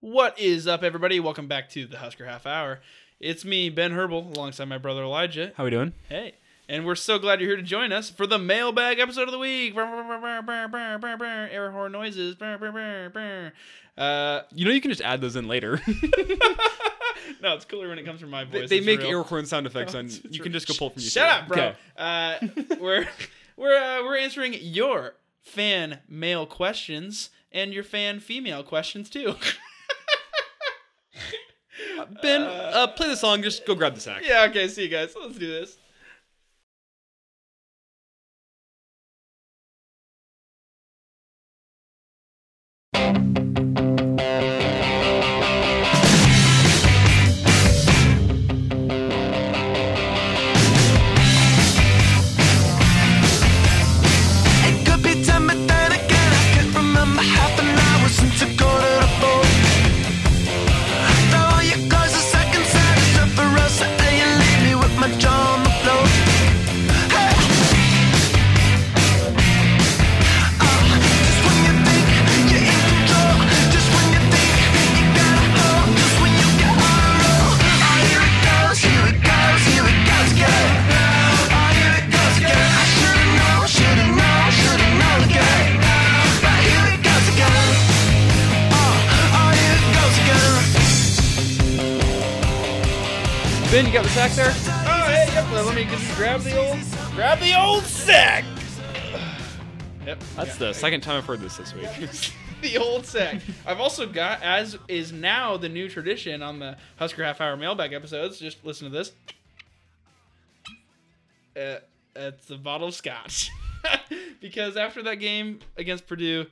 What is up, everybody? Welcome back to the Husker Half Hour. It's me, Ben Herbal, alongside my brother Elijah. How we doing? Hey. And we're so glad you're here to join us for the mailbag episode of the week. Air horn noises. Uh, You know you can just add those in later. no, it's cooler when it comes from my voice. they It's make real. air horn sound effects Oh, on. You can just go pull from YouTube. Shut up, bro. Okay. Uh, we're we're uh, we're answering your fan male questions and your fan female questions too. Ben, uh, play the song. Just go grab the sack. yeah. Okay. See you guys. Let's do this. Sack there? Oh, hey, yep. Let me just grab the old grab the old sack. Yep. That's yeah. the second time I've heard this this week. the old sack. I've also got, as is now the new tradition on the Husker Half Hour mailbag episodes. Just listen to this. Uh, it's a bottle of scotch. because after that game against Purdue,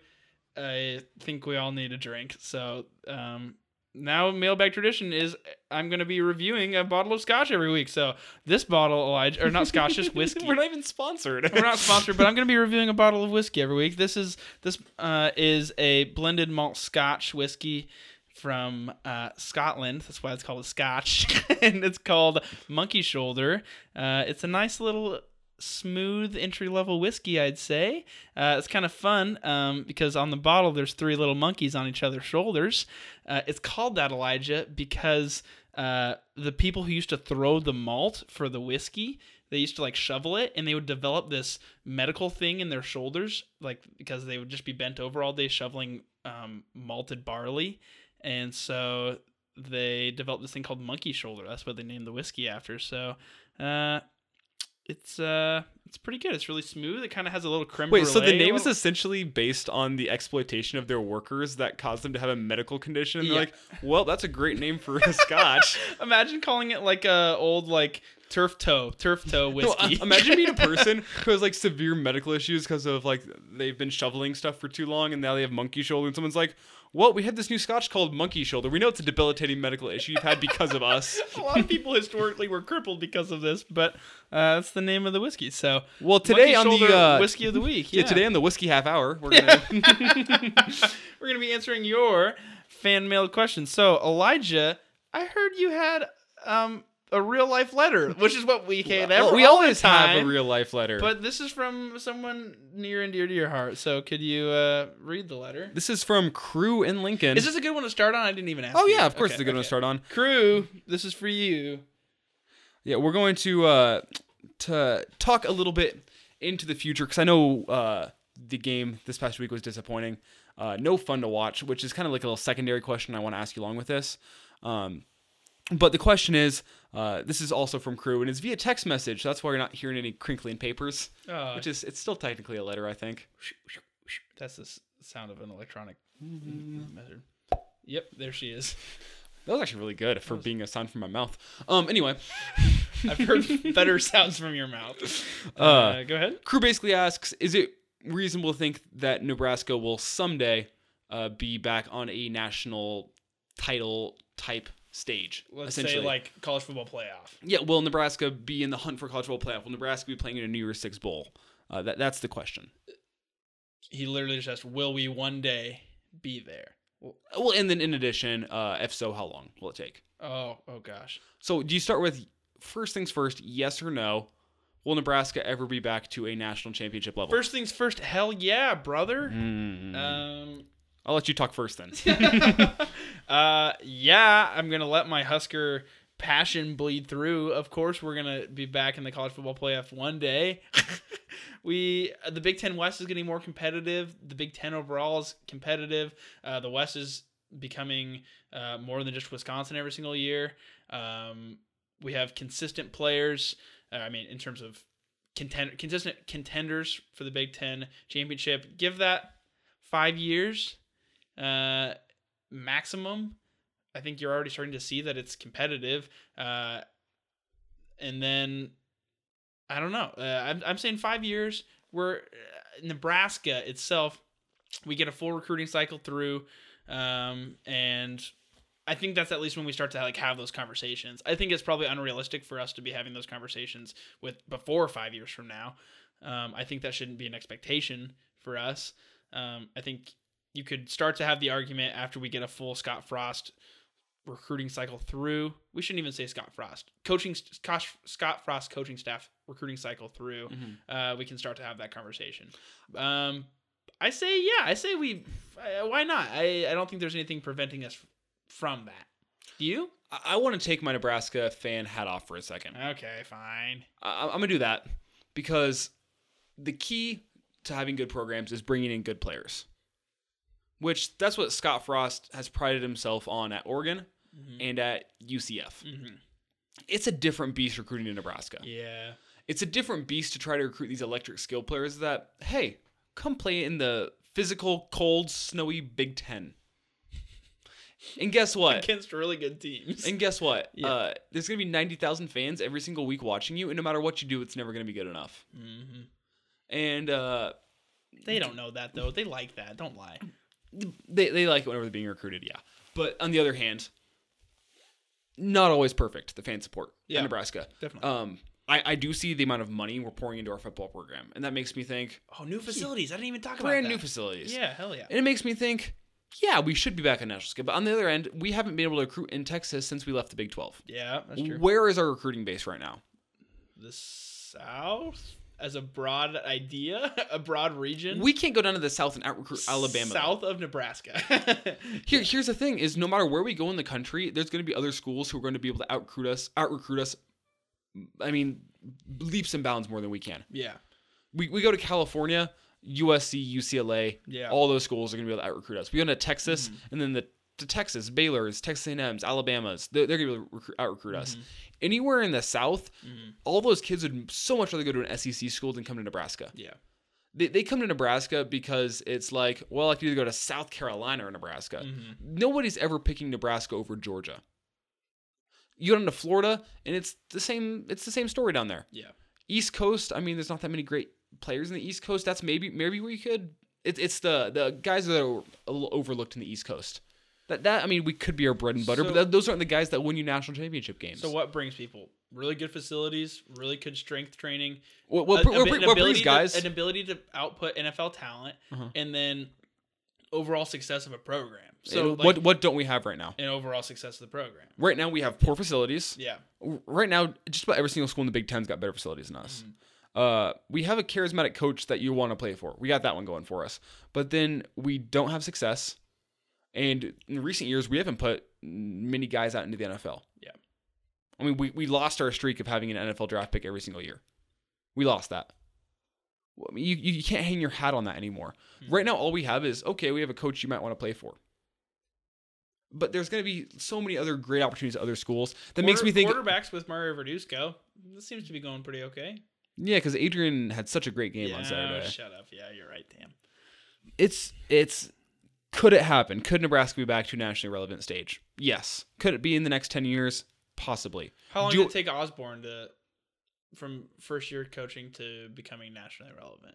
I think we all need a drink. So um, now mailbag tradition is I'm going to be reviewing a bottle of scotch every week. So this bottle, Elijah, or not scotch, just whiskey. We're not even sponsored. We're not sponsored, but I'm going to be reviewing a bottle of whiskey every week. This is this uh, is a blended malt Scotch whiskey from uh, Scotland. That's why it's called a Scotch, and it's called Monkey Shoulder. Uh, it's a nice little smooth entry level whiskey, I'd say. Uh, it's kind of fun um, because on the bottle there's three little monkeys on each other's shoulders. Uh, it's called that Elijah because uh, the people who used to throw the malt for the whiskey they used to like shovel it and they would develop this medical thing in their shoulders like because they would just be bent over all day shoveling um, malted barley and so they developed this thing called monkey shoulder that's what they named the whiskey after so uh it's uh it's pretty good it's really smooth it kind of has a little creme Wait, so the brulee, name is essentially based on the exploitation of their workers that caused them to have a medical condition. And they're like, well, that's a great name for a scotch. imagine calling it like a old like turf toe turf toe No, uh, whiskey imagine being a person who has like severe medical issues because of like they've been shoveling stuff for too long and now they have monkey shoulder and someone's like, well, we had this new scotch called monkey shoulder. We know it's a debilitating medical issue you've had because of us. a lot of people historically were crippled because of this, but uh, that's the name of the whiskey. So, Well, today on the uh, whiskey of the week. yeah. Yeah, today on the whiskey half hour, we're gonna we're gonna be answering your fan mail questions. So, Elijah, I heard you had um, a real life letter, which is what we can Well, ever. we always have a real life letter. But this is from someone near and dear to your heart. So, could you uh, read the letter? this is from Crew in Lincoln. Is this a good one to start on? I didn't even ask. Oh you. yeah, of course Okay, it's a good one to start on. Crew, this is for you. Yeah, we're going to uh, to talk a little bit into the future because I know uh, the game this past week was disappointing. Uh, no fun to watch, which is kind of like a little secondary question I want to ask you along with this. Um, but the question is, uh, this is also from Crew and it's via text message. So that's why you're not hearing any crinkling papers, Oh, which is it's still technically a letter, I think. That's the sound of an electronic method. Yep, there she is. That was actually really good for being a sound from my mouth. Um, anyway, I've heard better sounds from your mouth. Uh, Uh, go ahead. Crew basically asks, is it reasonable to think that Nebraska will someday uh, be back on a national title type stage? Let's say like college football playoff. yeah, will Nebraska be in the hunt for college football playoff? Will Nebraska be playing in a New Year's Six bowl? Uh, that that's the question. He literally just asked, "Will we one day be there?" Well, and then in addition, uh, if so, how long will it take? Oh, oh gosh. So, do you start with first things first? Yes or no? Will Nebraska ever be back to a national championship level? First things first. Hell yeah, brother. Mm. Um, I'll let you talk first then. Uh, yeah, I'm gonna let my Husker passion bleed through. Of course, we're gonna be back in the college football playoff one day. we the Big Ten West is getting more competitive. The Big Ten overall is competitive. Uh, the West is becoming uh, more than just Wisconsin every single year. Um, we have consistent players. Uh, I mean, in terms of contend- consistent contenders for the Big Ten championship. Give that five years uh, maximum. I think you're already starting to see that it's competitive. Uh, and then I don't know. Uh, I'm, I'm saying five years. Where uh, Nebraska itself, we get a full recruiting cycle through, um, and I think that's at least when we start to like have those conversations. I think it's probably unrealistic for us to be having those conversations with before five years from now. Um, I think that shouldn't be an expectation for us. Um, I think you could start to have the argument after we get a full Scott Frost recruiting cycle through. We shouldn't even say Scott Frost coaching Scott Scott Frost coaching staff recruiting cycle through. Uh, we can start to have that conversation. Um, I say yeah. I say we. Uh, why not? I I don't think there's anything preventing us from that. Do you? I, I want to take my Nebraska fan hat off for a second. Okay, fine. I, I'm gonna do that because the key to having good programs is bringing in good players, which that's what Scott Frost has prided himself on at Oregon and at UCF. Mhm. It's a different beast recruiting in Nebraska. Yeah. It's a different beast to try to recruit these electric skill players that hey, come play in the physical, cold, snowy Big Ten. And guess what? Against really good teams. And guess what? Yeah. Uh, there's gonna be ninety thousand fans every single week watching you, and no matter what you do, it's never gonna be good enough. hmm And uh, They don't know that though. They like that. Don't lie. They they like it whenever they're being recruited, yeah. But on the other hand, not always perfect. The fan support Yeah, in Nebraska, definitely. Um, I I do see the amount of money we're pouring into our football program, and that makes me think Oh, new facilities. I didn't even talk about brand that. new facilities. Yeah, hell yeah. and it makes me think, yeah, we should be back on national scale. But on the other end, we haven't been able to recruit in Texas since we left the Big Twelve. Yeah, that's true. Where is our recruiting base right now? The South as a broad idea, a broad region. We can't go down to the south and out recruit Alabama. though. south of Nebraska. Here, here's the thing: is no matter where we go in the country, there's going to be other schools who are going to be able to out recruit us, out recruit us. I mean, leaps and bounds more than we can. yeah, We, we go to California, USC, UCLA. Yeah. All those schools are going to be able to out recruit us. We go to Texas, Mm-hmm. and then the to Texas, Baylor's, Texas A&M's, Alabama's. They're, they're going to out recruit us. Mm-hmm. Anywhere in the South, all those kids would so much rather go to an SEC school than come to Nebraska. yeah, They, they come to Nebraska because it's like, well, I could either go to South Carolina or Nebraska. Mm-hmm. Nobody's ever picking Nebraska over Georgia. You go down to Florida, and it's the same. It's the same story down there. yeah. East Coast. I mean, there's not that many great players in the East Coast. That's maybe maybe where you could. It, it's the the guys that are a little overlooked in the East Coast. That that I mean, we could be our bread and butter, So- but that, those aren't the guys that win you national championship games. So what brings people? Really good facilities, really good strength training. What what, a- what, what, an what ability brings guys? to, an ability to output NFL talent, Uh-huh. and then overall success of a program. So So like, what what don't we have right now? An overall success of the program. Right now we have poor facilities. Yeah, right now, just about every single school in the Big Ten's got better facilities than us. Mm-hmm. Uh, we have a charismatic coach that you want to play for. We got that one going for us. But then we don't have success. And in recent years, we haven't put many guys out into the NFL. Yeah. I mean, we, we lost our streak of having an NFL draft pick every single year. We lost that. Well, I mean, you, you can't hang your hat on that anymore. Hmm. Right now, all we have is okay, we have a coach you might want to play for. But there's going to be so many other great opportunities at other schools that makes me think quarterbacks with Mario Verduzco. This seems to be going pretty okay. Yeah, because Adrian had such a great game yeah, on Saturday. shut up. Yeah, you're right. Damn. It's it's could it happen? Could Nebraska be back to a nationally relevant stage? Yes. Could it be in the next ten years? Possibly. How long Do- did it take Osborne to from first year coaching to becoming nationally relevant?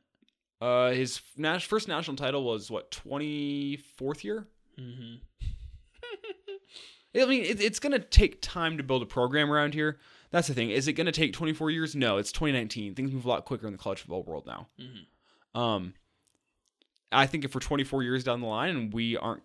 Uh, his nas- first national title was what twenty fourth year. Mm-hmm. I mean, it, it's gonna take time to build a program around here. That's the thing. Is it gonna take twenty four years? No, it's twenty nineteen. Things move a lot quicker in the college football world now. Mhm. Um, I think if we're 24 years down the line and we aren't,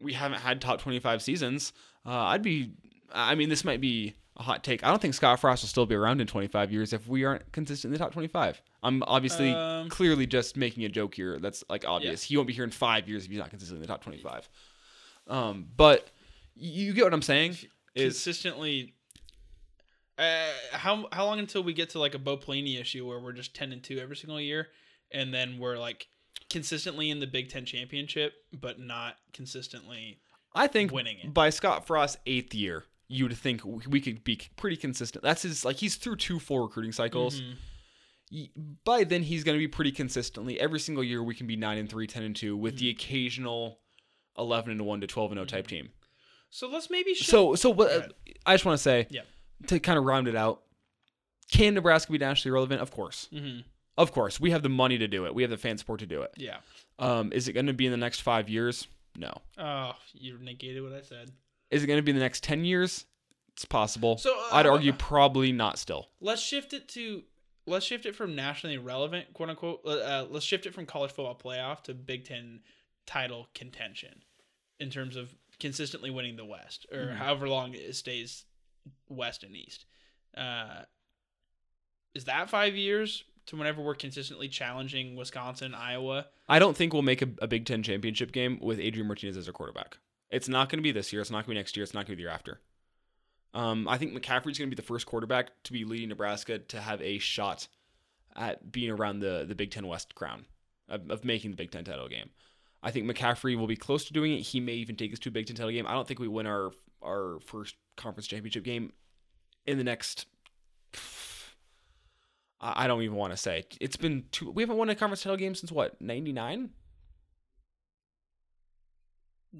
we haven't had top 25 seasons, uh, I'd be. I mean, this might be a hot take. I don't think Scott Frost will still be around in 25 years if we aren't consistent in the top 25. I'm obviously Um, clearly just making a joke here. That's like obvious. He won't be here in five years if he's not consistent in the top 25. Um, but you get what I'm saying? Is consistently. Uh, how how long until we get to like a Bo Pelini issue where we're just ten and two every single year, and then we're like consistently in the Big Ten championship, but not consistently. I think winning it. by Scott Frost's eighth year, you would think we could be pretty consistent. That's his like he's through two full recruiting cycles. Mhm. By then, he's going to be pretty consistently every single year. We can be nine and three, 10 and two, with the occasional eleven and one to twelve and zero type team. So let's maybe shift- So, so what? ahead. I just want to say, Yeah. to kind of round it out, can Nebraska be nationally relevant? Of course, Mhm. Of course. We have the money to do it. We have the fan support to do it. yeah. Um, is it going to be in the next five years? No. Oh, you negated what I said. Is it going to be in the next ten years? It's possible. So, uh, I'd argue probably not. Still, Let's shift it to let's shift it from nationally relevant, quote unquote. Uh, let's shift it from college football playoff to Big Ten title contention in terms of consistently winning the West or however long it stays West and East. Uh, is that five years to whenever we're consistently challenging Wisconsin, Iowa? I don't think we'll make a, a Big Ten championship game with Adrian Martinez as our quarterback. It's not going to be this year. It's not going to be next year. It's not going to be the year after. Um, I think McCaffrey's going to be the first quarterback to be leading Nebraska to have a shot at being around the, the Big Ten West crown of, of making the Big Ten title game. I think McCaffrey will be close to doing it. He may even take us to a Big Ten title game. I don't think we win our our first conference championship game in the next. I don't even want to say. It's been two. We haven't won a conference title game since what? Ninety nine.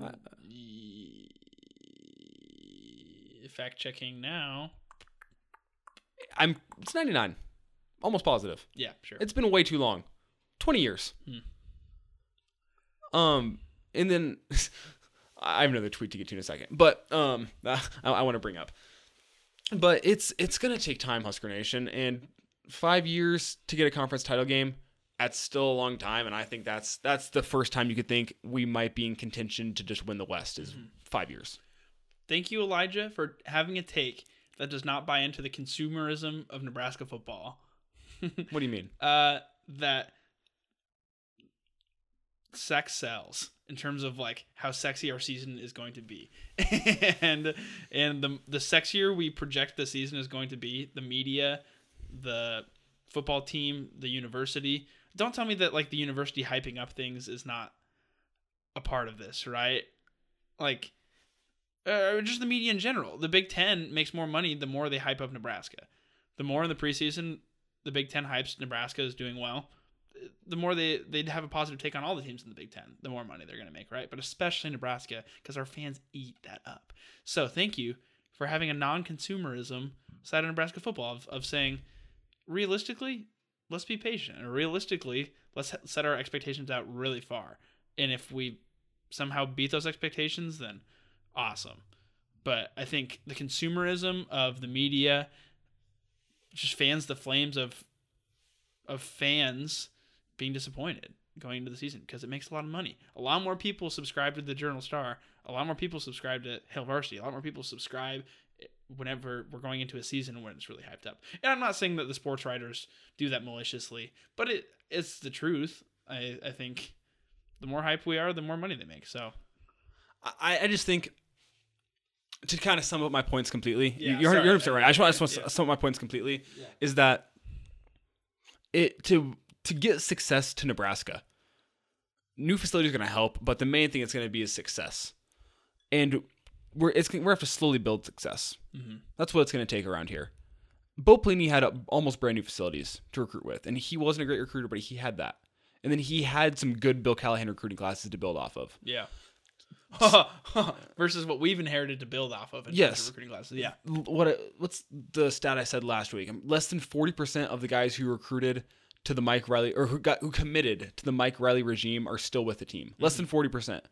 Uh, Fact checking now. I'm. It's ninety nine. Almost positive. Yeah, sure. It's been way too long. Twenty years. Um, and then I have another tweet to get to in a second, but um, I, I want to bring up. But it's it's gonna take time, Husker Nation, and five years to get a conference title game. That's still a long time, and I think that's that's the first time you could think we might be in contention to just win the West is five years. Thank you, Elijah, for having a take that does not buy into the consumerism of Nebraska football. What do you mean? Uh, that sex sells in terms of like how sexy our season is going to be, and and the the sexier we project the season is going to be, the media, the football team, the university. Don't tell me that like the university hyping up things is not a part of this, right? Like uh, just the media in general. The Big Ten makes more money the more they hype up Nebraska. The more in the preseason the Big Ten hypes Nebraska is doing well, the more they they'd have a positive take on all the teams in the Big Ten. The more money they're going to make, right? But especially Nebraska because our fans eat that up. So thank you for having a non-consumerism side of Nebraska football of, of saying realistically, let's be patient, and realistically, let's set our expectations out really far. And if we somehow beat those expectations, then awesome. But I think the consumerism of the media just fans the flames of of fans being disappointed going into the season because it makes a lot of money. A lot more people subscribe to the Journal Star. A lot more people subscribe to Hail Varsity. A lot more people subscribe whenever we're going into a season when it's really hyped up. And I'm not saying that the sports writers do that maliciously, but it it's the truth. I I think the more hype we are, the more money they make. So I, I just think to kind of sum up my points completely. Yeah, you're, sorry. you're 100% right. I just want, I just want Yeah. to sum up my points completely. Yeah. Is that it to to get success to Nebraska? New facility is going to help, but the main thing it's going to be is success, and we're it's we're have to slowly build success. Mhm. That's what it's going to take around here. Bo Pelini had a, almost brand new facilities to recruit with, and he wasn't a great recruiter, but he had that. And then he had some good Bill Callahan recruiting classes to build off of. yeah. Versus what we've inherited to build off of in Yes. recruiting classes. Yeah. What what's the stat I said last week? Um, Less than forty percent of the guys who recruited to the Mike Riley or who got who committed to the Mike Riley regime are still with the team. Less than 40 percent.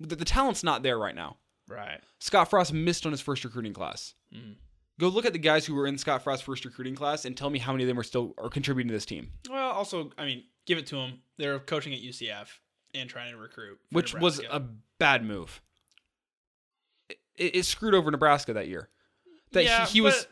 The, the talent's not there right now. Right. Scott Frost missed on his first recruiting class. Mhm. Go look at the guys who were in Scott Frost's first recruiting class and tell me how many of them are still are contributing to this team. Well, also, I mean, give it to them. They're coaching at UCF and trying to recruit, which was a bad move. It, it screwed over Nebraska that year. That yeah, he, he was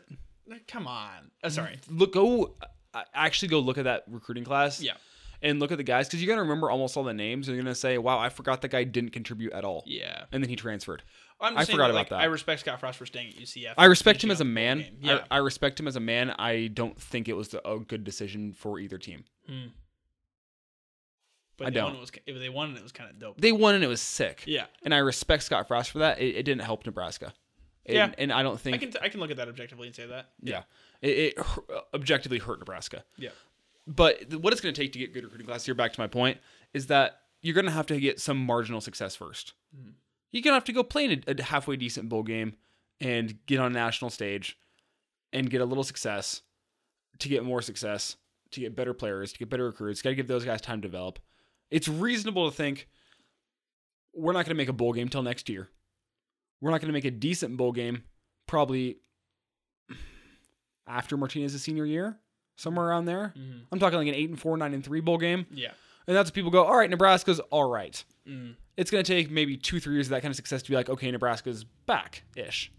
Come on. Uh, sorry. look go uh, actually go look at that recruiting class. Yeah. And look at the guys because you're gonna remember almost all the names. And you're gonna say, "Wow, I forgot that guy didn't contribute at all." Yeah. And then he transferred. I'm I forgot that, about like, that. I respect Scott Frost for staying at UCF. I respect him as a out the bowl man. Yeah. I, I respect him as a man. I don't think it was a good decision for either team. Hmm. but I they don't. Won, it was, if they won, it was kind of dope. They won and it was sick. Yeah. And I respect Scott Frost for that. It, it didn't help Nebraska. And, Yeah. And I don't think. I can t- I can look at that objectively and say that. yeah. It, it hu- objectively hurt Nebraska. Yeah. But what it's going to take to get good recruiting class here, back to my point, is that you're going to have to get some marginal success first. Hmm. You're going to have to go play in a, a halfway decent bowl game and get on a national stage and get a little success to get more success, to get better players, to get better recruits. Got to give those guys time to develop. It's reasonable to think we're not going to make a bowl game till next year. We're not going to make a decent bowl game probably after Martinez's senior year, somewhere around there. Mhm. I'm talking like an eight and four, nine and three bowl game, Yeah. and that's what people go. All right, Nebraska's all right. Mm. It's going to take maybe two, three years of that kind of success to be like, okay, Nebraska's back ish.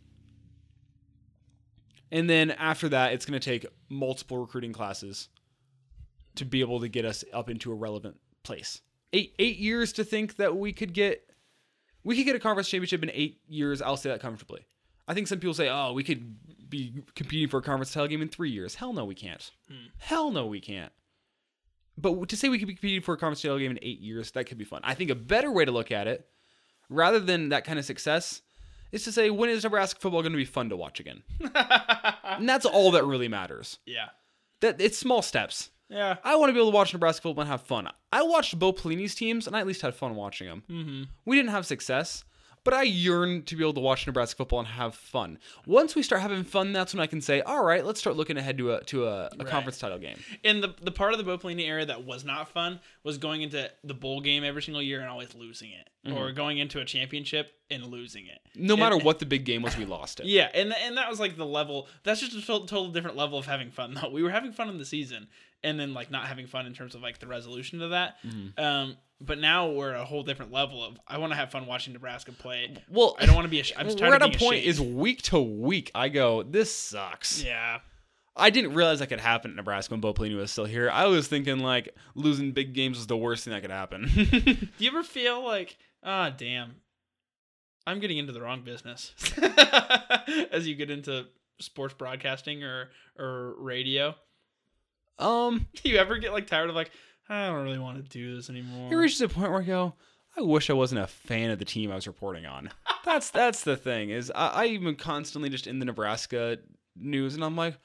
And then after that, it's going to take multiple recruiting classes to be able to get us up into a relevant place. Eight eight years to think that we could get we could get a conference championship in eight years. I'll say that comfortably. I think some people say, "Oh, we could be competing for a conference title game in three years." Hell no, we can't. Hell no, we can't. But to say we could be competing for a conference title game in eight years, that could be fun. I think a better way to look at it, rather than that kind of success, is to say, when is Nebraska football going to be fun to watch again? and that's all that really matters. Yeah. That it's small steps. Yeah. I want to be able to watch Nebraska football and have fun. I watched Bo Pelini's teams, and I at least had fun watching them. Mm-hmm. We didn't have success, but I yearn to be able to watch Nebraska football and have fun. Once we start having fun, that's when I can say, "All right, let's start looking ahead to a to a, a conference title game." And the the part of the Bo Pelini era that was not fun was going into the bowl game every single year and always losing it, or going into a championship and losing it. No And- matter what the big game was, we lost it. Yeah, and and that was like the level. That's just a total, total different level of having fun. Though we were having fun in the season, and then like not having fun in terms of like the resolution to that. Um, but now we're at a whole different level of I want to have fun watching Nebraska play. Well, I don't want to be. A, I'm just we're tired at a point ashamed. is week to week. I go, this sucks. yeah. I didn't realize that could happen in Nebraska when Bo Pelini was still here. I was thinking like losing big games was the worst thing that could happen. Do you ever feel like, ah, damn, I'm getting into the wrong business as you get into sports broadcasting or or radio? um, you ever get like tired of like, I don't really want to do this anymore? it reaches a point where I go, I wish I wasn't a fan of the team I was reporting on. That's that's the thing is I, I'm constantly just in the Nebraska news, and I'm like,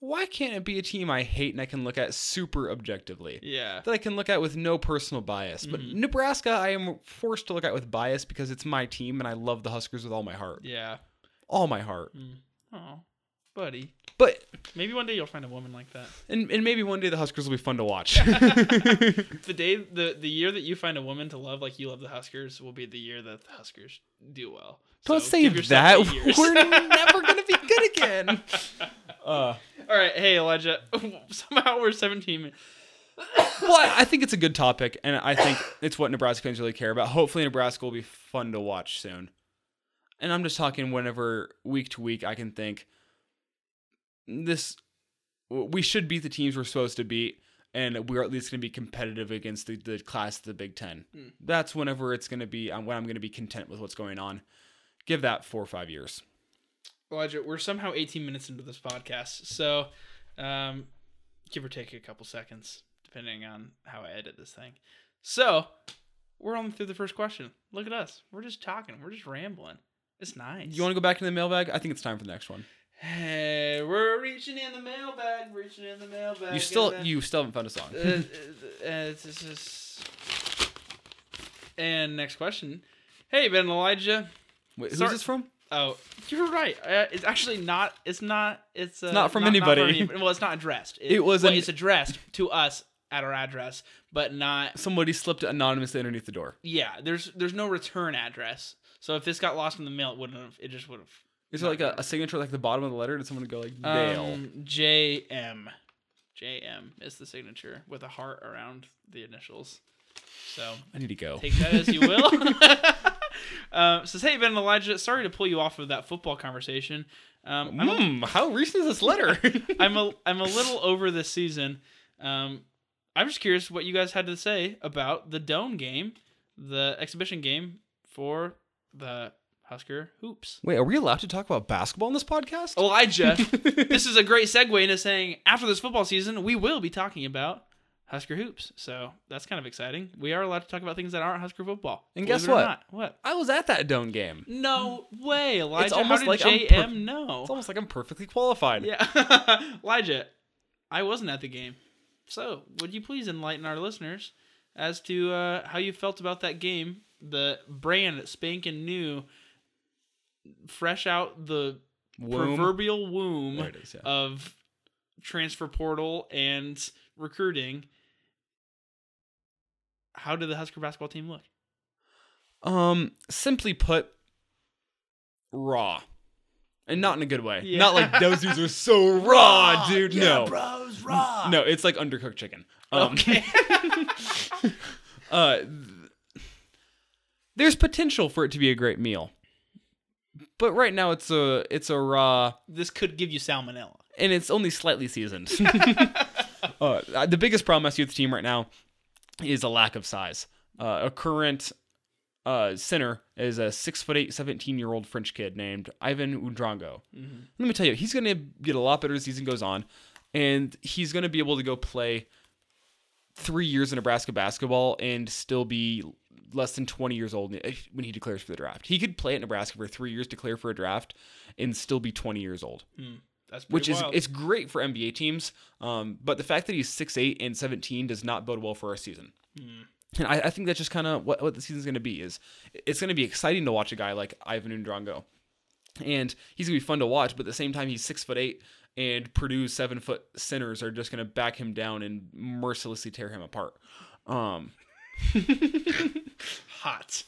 why can't it be a team I hate and I can look at super objectively? yeah. that I can look at with no personal bias. But Mm-hmm. Nebraska, I am forced to look at with bias because it's my team and I love the Huskers with all my heart. Yeah. All my heart. Oh, buddy. But Maybe one day you'll find a woman like that. and, and maybe one day the Huskers will be fun to watch. The day, the the year that you find a woman to love like you love the Huskers will be the year that the Huskers do well. Don't So say that. yourself eight years. We're never gonna be good again. Uh, All right, hey Elijah. Somehow we're 17 minutes. well, I think it's a good topic, and I think it's what Nebraska fans really care about. Hopefully, Nebraska will be fun to watch soon. And I'm just talking whenever week to week, I can think this. We should beat the teams we're supposed to beat, and we're at least going to be competitive against the, the class of the Big Ten. That's whenever it's going to be. When I'm going to be content with what's going on. Give that four or five years. Elijah, we're somehow 18 minutes into this podcast, so um, give or take a couple seconds, depending on how I edit this thing. So we're only through the first question. Look at us. We're just talking. We're just rambling. It's nice. You want to go back to the mailbag? I think it's time for the next one. Hey, we're reaching in the mailbag. Reaching in the mailbag. You still you still haven't found a song. uh, uh, uh, it's just- And next question. Hey, Ben Elijah. Wait, who's sorry- this from? Oh, you're right. Uh, it's actually not. It's not. It's uh, not from anybody. any- well, it's not addressed. It was Well, an- it's addressed to us at our address, but not. Somebody slipped it anonymously underneath the door. Yeah, there's there's no return address. So if this got lost in the mail, it wouldn't have. It just would have. Is there like a, a signature like the bottom of the letter? Did someone go like Dale? Um, JM. JM is the signature with a heart around the initials. So I need to go. take that as you will. uh, says, hey Ben and Elijah, sorry to pull you off of that football conversation. Um, I'm, a, Hmm, how recent is this letter? I'm a I'm a little over this season. Um, I'm just curious what you guys had to say about the Doane game, the exhibition game for the Husker hoops. Wait, are we allowed to talk about basketball in this podcast? Elijah, this is a great segue into saying after this football season, we will be talking about Husker hoops. So that's kind of exciting. We are allowed to talk about things that aren't Husker football. And guess what? What? I was at that Doane game. No way, Elijah. almost How like JM per- know? It's almost like I'm perfectly qualified. Yeah, Elijah, I wasn't at the game. So, would you please enlighten our listeners as to uh, how you felt about that game? The brand spanking new, fresh out the Womb. proverbial womb is, yeah. of transfer portal and recruiting. How did the Husker basketball team look? Um, simply put, raw. And not in a good way. Yeah. Not like those dudes are so raw, dude. Yeah, no. bros, raw. No, it's like undercooked chicken. Um, Okay. uh, th- there's potential for it to be a great meal, but right now it's a it's a raw this could give you salmonella. and it's only slightly seasoned. uh, the biggest problem I see with the team right now is a lack of size. Uh, a current uh, center is a six foot eight, 17 year old French kid named Yvan Ouedraogo. Let me tell you, he's going to get a lot better as the season goes on, and he's going to be able to go play three years in Nebraska basketball and still be less than 20 years old when he declares for the draft. He could play at Nebraska for three years, declare for a draft, and still be 20 years old That's which pretty is it's great for NBA teams. Um, but the fact that he's 6'8 and 17 does not bode well for our season. Hmm. And I, I think that's just kind of what, what the season's going to be. Is it's going to be exciting to watch a guy like Yvan Ouedraogo, and he's going to be fun to watch. But at the same time, he's six foot eight, and Purdue's seven foot centers are just going to back him down and mercilessly tear him apart. Um, hot.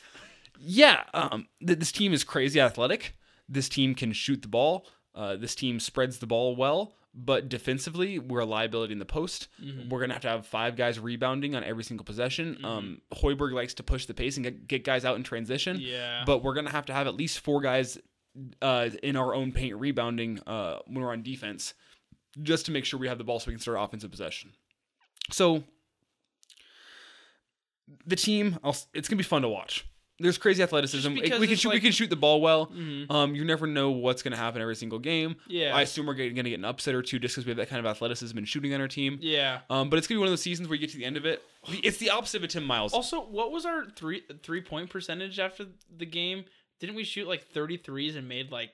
yeah, um, th- this team is crazy athletic. This team can shoot the ball. Uh, this team spreads the ball well, but defensively, we're a liability in the post. We're gonna have to have five guys rebounding on every single possession. Um, Hoiberg likes to push the pace and get, get guys out in transition. Yeah. but we're gonna have to have at least four guys uh, in our own paint rebounding uh, when we're on defense, just to make sure we have the ball so we can start offensive possession. So the team, I'll, it's gonna be fun to watch. There's crazy athleticism. We can shoot. we can shoot the ball well. Mhm. Um, you never know what's gonna happen every single game. Yeah. I assume we're going to get an upset or two just because we have that kind of athleticism and shooting on our team. Yeah. Um, but it's gonna be one of those seasons where you get to the end of it. It's the opposite of Tim Miles. Also, what was our three three point percentage after the game? Didn't we shoot like 33s and made like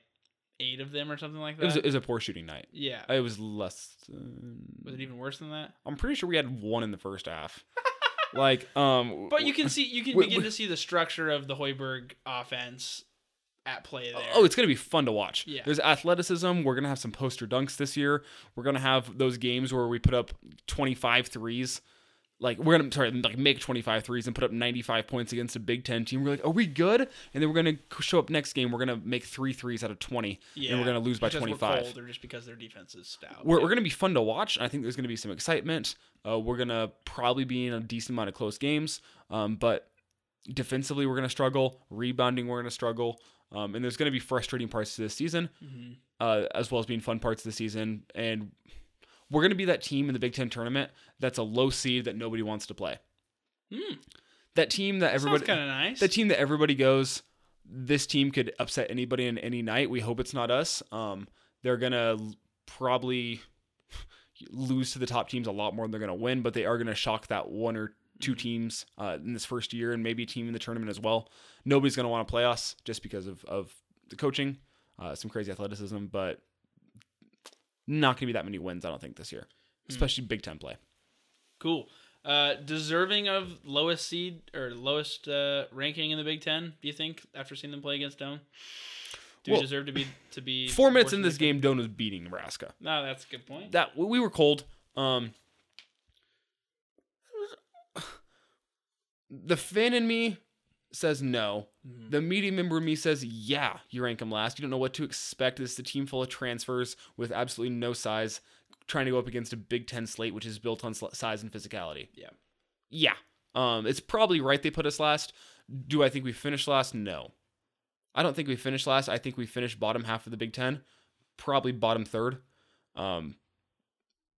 eight of them or something like that? it was, it was a poor shooting night. yeah. It was less. Than, Was it even worse than that? I'm pretty sure we had one in the first half. like, um, But you can see you can Wait, begin wait. to see the structure of the Hoiberg offense at play there. Oh, it's gonna be fun to watch. Yeah. There's athleticism. We're gonna have some poster dunks this year. We're gonna have those games where we put up 25 threes. Like we're gonna sorry, like make 25 threes and put up 95 points against a Big Ten team. We're like, are we good? And then we're gonna show up next game. We're gonna make three threes out of 20, and we're gonna lose by because we're 25. cold or just because their defense is stout. We're, we're going to be fun to watch. I think there's going to be some excitement. Uh, we're going to probably be in a decent amount of close games. Um, but defensively, we're going to struggle. Rebounding, we're going to struggle. Um, and there's going to be frustrating parts to this season, Mm-hmm. uh, as well as being fun parts of the season. And we're going to be that team in the Big Ten tournament that's a low seed that nobody wants to play. Hmm. That team that everybody, kind of nice. the team that everybody goes, this team could upset anybody in any night. We hope it's not us. Um, they're gonna probably lose to the top teams a lot more than they're gonna win, but they are gonna shock that one or two teams uh, in this first year, and maybe a team in the tournament as well. Nobody's gonna want to play us just because of of the coaching, uh, some crazy athleticism, but not gonna be that many wins. I don't think this year, especially Big Ten play. Cool. Uh, deserving of lowest seed or lowest uh, ranking in the Big Ten? Do you think after seeing them play against Doane? Do Well, we deserve to be to be Four minutes in this game, Doane was beating Nebraska. No, that's a good point. that we were cold. Um, the fan in me says no. Mm-hmm. The media member me says yeah. You rank them last. You don't know what to expect. This is a team full of transfers with absolutely no size, trying to go up against a Big Ten slate which is built on sl- size and physicality. Yeah. Yeah. Um, it's probably right they put us last. Do I think we finished last? No. I don't think we finished last. I think we finished bottom half of the Big Ten, probably bottom third. Um,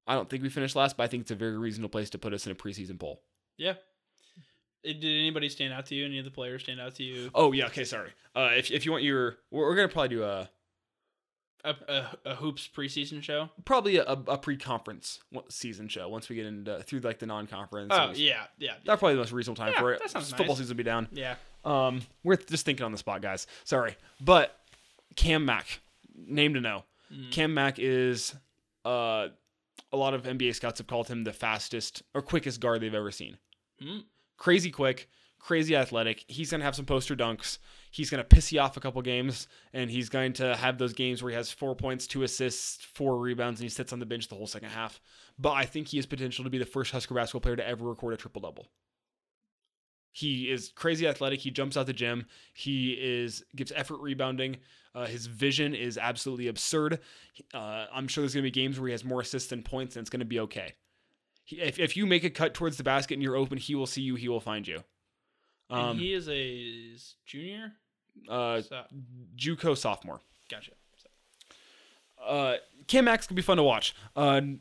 I don't think we finished last, but I think it's a very reasonable place to put us in a preseason poll. Yeah. Uh, Did anybody stand out to you? Any of the players stand out to you? Oh yeah, okay, sorry. Uh, if if you want your, we're, we're gonna probably do a A, a, a hoops preseason show? probably a, a pre-conference season show once we get into through like the non-conference. Oh and- yeah, yeah, That's probably the most reasonable time Yeah, for it. that sounds Football nice. season will be down. yeah. Um, we're just thinking on the spot, guys. Sorry, but Cam Mack, name to know. Mm. Cam Mack is uh, a lot of NBA scouts have called him the fastest or quickest guard they've ever seen. Mm. Crazy quick, crazy athletic. He's gonna have some poster dunks. He's gonna piss you off a couple games, and he's going to have those games where he has four points, two assists, four rebounds, and he sits on the bench the whole second half. But I think he has potential to be the first Husker basketball player to ever record a triple double. He is crazy athletic. He jumps out the gym. He is gives effort rebounding. Uh, his vision is absolutely absurd. Uh, I'm sure there's going to be games where he has more assists than points, and it's going to be okay. He, if, if you make a cut towards the basket and you're open, he will see you. He will find you. And Um, he is a junior. uh, So, JUCO sophomore. gotcha. So, Uh, Cam Max could be fun to watch. Uh, I'm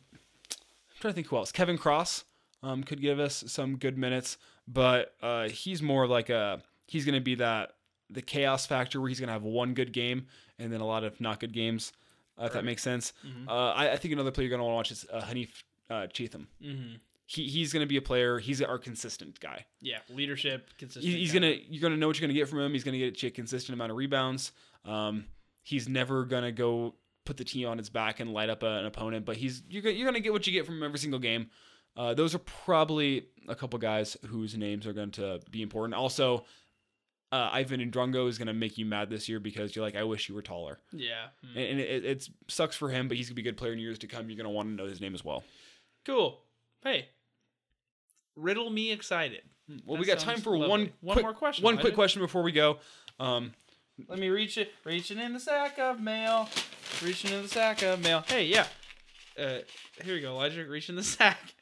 trying to think who else. Kevin Cross um, could give us some good minutes, but uh, he's more like a he's going to be that the chaos factor where he's going to have one good game and then a lot of not good games. Uh, if that makes sense. Mhm. Uh, I, I think another player you're going to want to watch is uh, Haanif uh, Cheatham. hmm He, he's going to be a player. He's our consistent guy. Yeah, leadership, consistent. He- he's gonna you're gonna know what you're gonna get from him. He's gonna get a consistent amount of rebounds. Um, he's never gonna go put the team on his back and light up a, an opponent, but he's you're gonna, you're gonna get what you get from him every single game. Uh, those are probably a couple guys whose names are going to be important. Also, uh, Yvan Ouedraogo is gonna make you mad this year because you're like, I wish you were taller, Yeah. mm. and, and it, it sucks for him, but he's gonna be a good player in years to come. You're gonna want to know his name as well. Cool. Hey, riddle me excited. Well, That we got time sounds for one lovely. One quick, more question, One Elijah. quick question before we go. Um, Let me reach it. Reaching in the sack of mail. Reaching in the sack of mail. Hey, yeah. Uh, here we go, Elijah. Reach in the sack.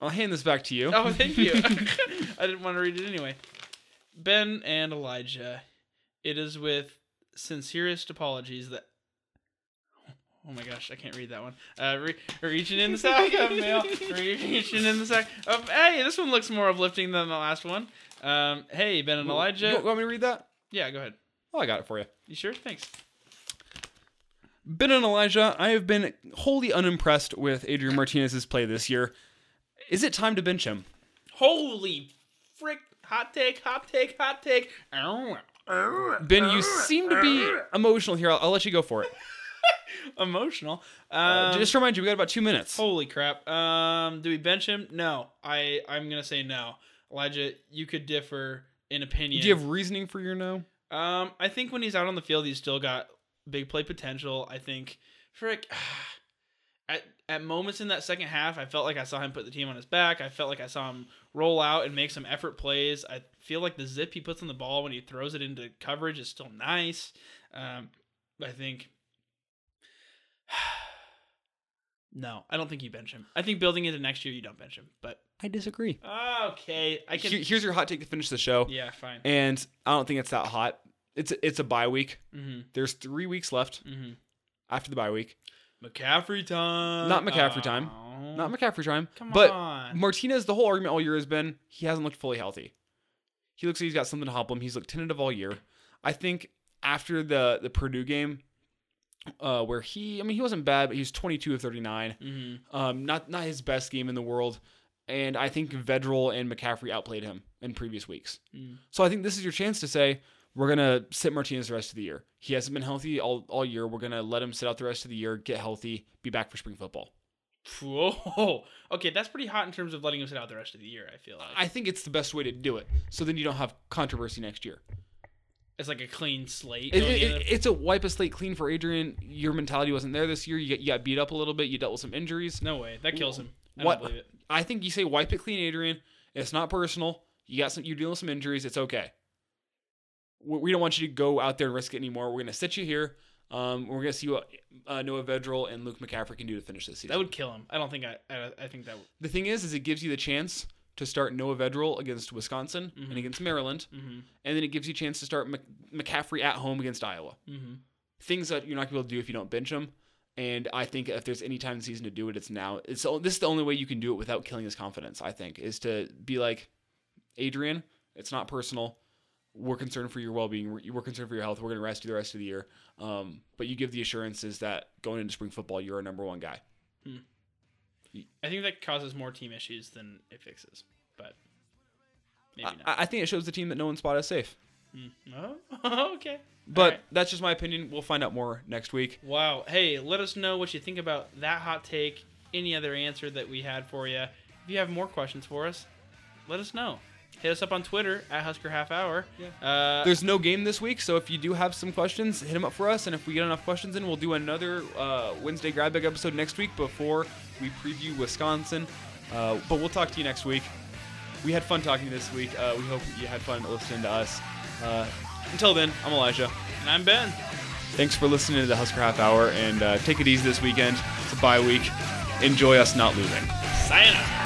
I'll hand this back to you. Oh, thank you. I didn't want to read it anyway. Ben and Elijah. It is with sincerest apologies that. Oh my gosh, I can't read that one. Uh, re- reaching in the sack of mail. Reaching in the sack. Of, hey, this one looks more uplifting than the last one. Um, hey, Ben and Elijah. You want me to read that? Yeah, go ahead. Oh, I got it for you. You sure? Thanks. Ben and Elijah, I have been wholly unimpressed with Adrian Martinez's play this year. Is it time to bench him? Holy frick! Hot take, hot take, hot take. Ben, you seem to be emotional here. I'll, I'll let you go for it. Emotional. Um, Uh, just to remind you, we got about two minutes. holy crap. Um, do we bench him? No. I I'm gonna say no. Elijah, you could differ in opinion. Do you have reasoning for your no? Um, I think when he's out on the field, he's still got big play potential. I think, frick, at at moments in that second half, I felt like I saw him put the team on his back. I felt like I saw him roll out and make some effort plays. I feel like the zip he puts on the ball when he throws it into coverage is still nice. Um, I think. No, I don't think you bench him. I think building into next year, you don't bench him. But I disagree. okay, I can. Here- here's your hot take to finish the show. yeah, fine. And I don't think it's that hot. It's a, it's a bye week. Mm-hmm. There's three weeks left Mm-hmm. after the bye week. McCaffrey time. Not McCaffrey time. Not McCaffrey time. Come but on. Martinez, the whole argument all year has been he hasn't looked fully healthy. He looks like he's got something to help him. He's looked tentative all year. I think after the the Purdue game, uh, where he, I mean, he wasn't bad, but he was 22 of 39. Mm-hmm. Um, not not his best game in the world. And I think Vedral and McCaffrey outplayed him in previous weeks. Mm. So I think this is your chance to say we're gonna sit Martinez the rest of the year. He hasn't been healthy all, all year. We're gonna let him sit out the rest of the year, get healthy, be back for spring football. Whoa. Okay, that's pretty hot in terms of letting him sit out the rest of the year. I feel like I think it's the best way to do it. So then you don't have controversy next year. It's like a clean slate. It, it- it- it's a wipe a slate clean for Adrian. Your mentality wasn't there this year. You got, you got beat up a little bit. You dealt with some injuries. no way. That kills him. I What- don't believe it. I think you say wipe it clean, Adrian. It's not personal. You got some. You're dealing with some injuries. It's okay. We we don't want you to go out there and risk it anymore. We're gonna sit you here. Um, we're gonna see what uh, Noah Vedral and Luke McCaffrey can do to finish this season. That would kill him. I don't think I. I, I think that. would. the thing is, is it gives you the chance to start Noah Vedral against Wisconsin Mhm. and against Maryland, Mm-hmm. and then it gives you a chance to start Mc- McCaffrey at home against Iowa. Mm-hmm. things that you're not gonna be able to do if you don't bench him. And I think if there's any time in the season to do it, it's now. It's this is the only way you can do it without killing his confidence. I think is to be like, Adrian, it's not personal. We're concerned for your well-being. We're, we're concerned for your health. We're going to rest you the rest of the year. Um, but you give the assurances that going into spring football, you're our number one guy. I think that causes more team issues than it fixes, but maybe not. I, I think it shows the team that no one spot is safe. Hmm. oh, okay. But Alright. that's just my opinion. We'll find out more next week. Wow. Hey, let us know what you think about that hot take. Any other answer that we had for you. If you have more questions for us, let us know. Hit us up on Twitter at Husker Half Hour. Yeah. Uh, There's no game this week, so if you do have some questions, hit them up for us. And if we get enough questions in, we'll do another uh, Wednesday Grab Bag episode next week before we preview Wisconsin. Uh, but we'll talk to you next week. We had fun talking this week. Uh, we hope you had fun listening to us. Uh, until then, I'm Elijah. and I'm Ben. Thanks for listening to the Husker Half Hour, and uh, take it easy this weekend. It's a bye week. Enjoy us not losing. Sayonara.